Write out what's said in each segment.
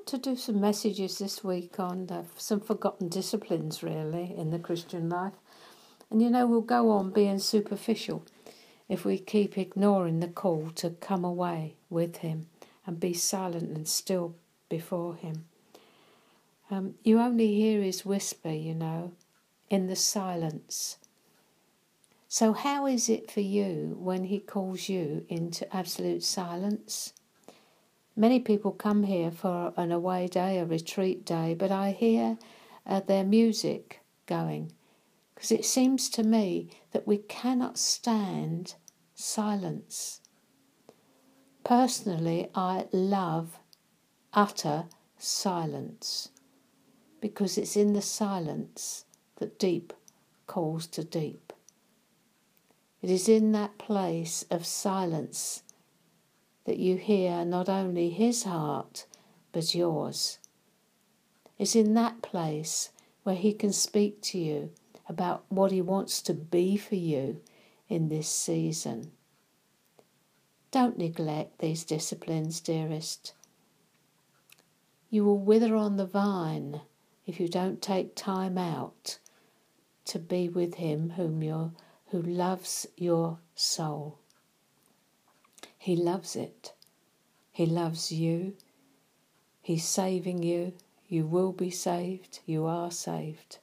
want to do some messages this week on uh, some forgotten disciplines, really, in the Christian life. And you know, we'll go on being superficial if we keep ignoring the call to come away with Him and be silent and still before Him. Um, you only hear His whisper, you know, in the silence. So, how is it for you when He calls you into absolute silence? Many people come here for an away day, a retreat day, but I hear uh, their music going because it seems to me that we cannot stand silence. Personally, I love utter silence because it's in the silence that deep calls to deep. It is in that place of silence that you hear not only his heart, but yours. It's in that place where he can speak to you about what he wants to be for you in this season. Don't neglect these disciplines, dearest. You will wither on the vine if you don't take time out to be with him whom you who loves your soul. He loves it. He loves you. He's saving you. You will be saved. You are saved.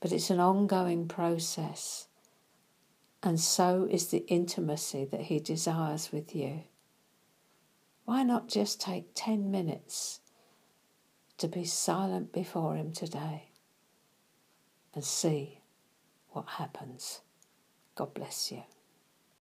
But it's an ongoing process. And so is the intimacy that He desires with you. Why not just take 10 minutes to be silent before Him today and see what happens? God bless you.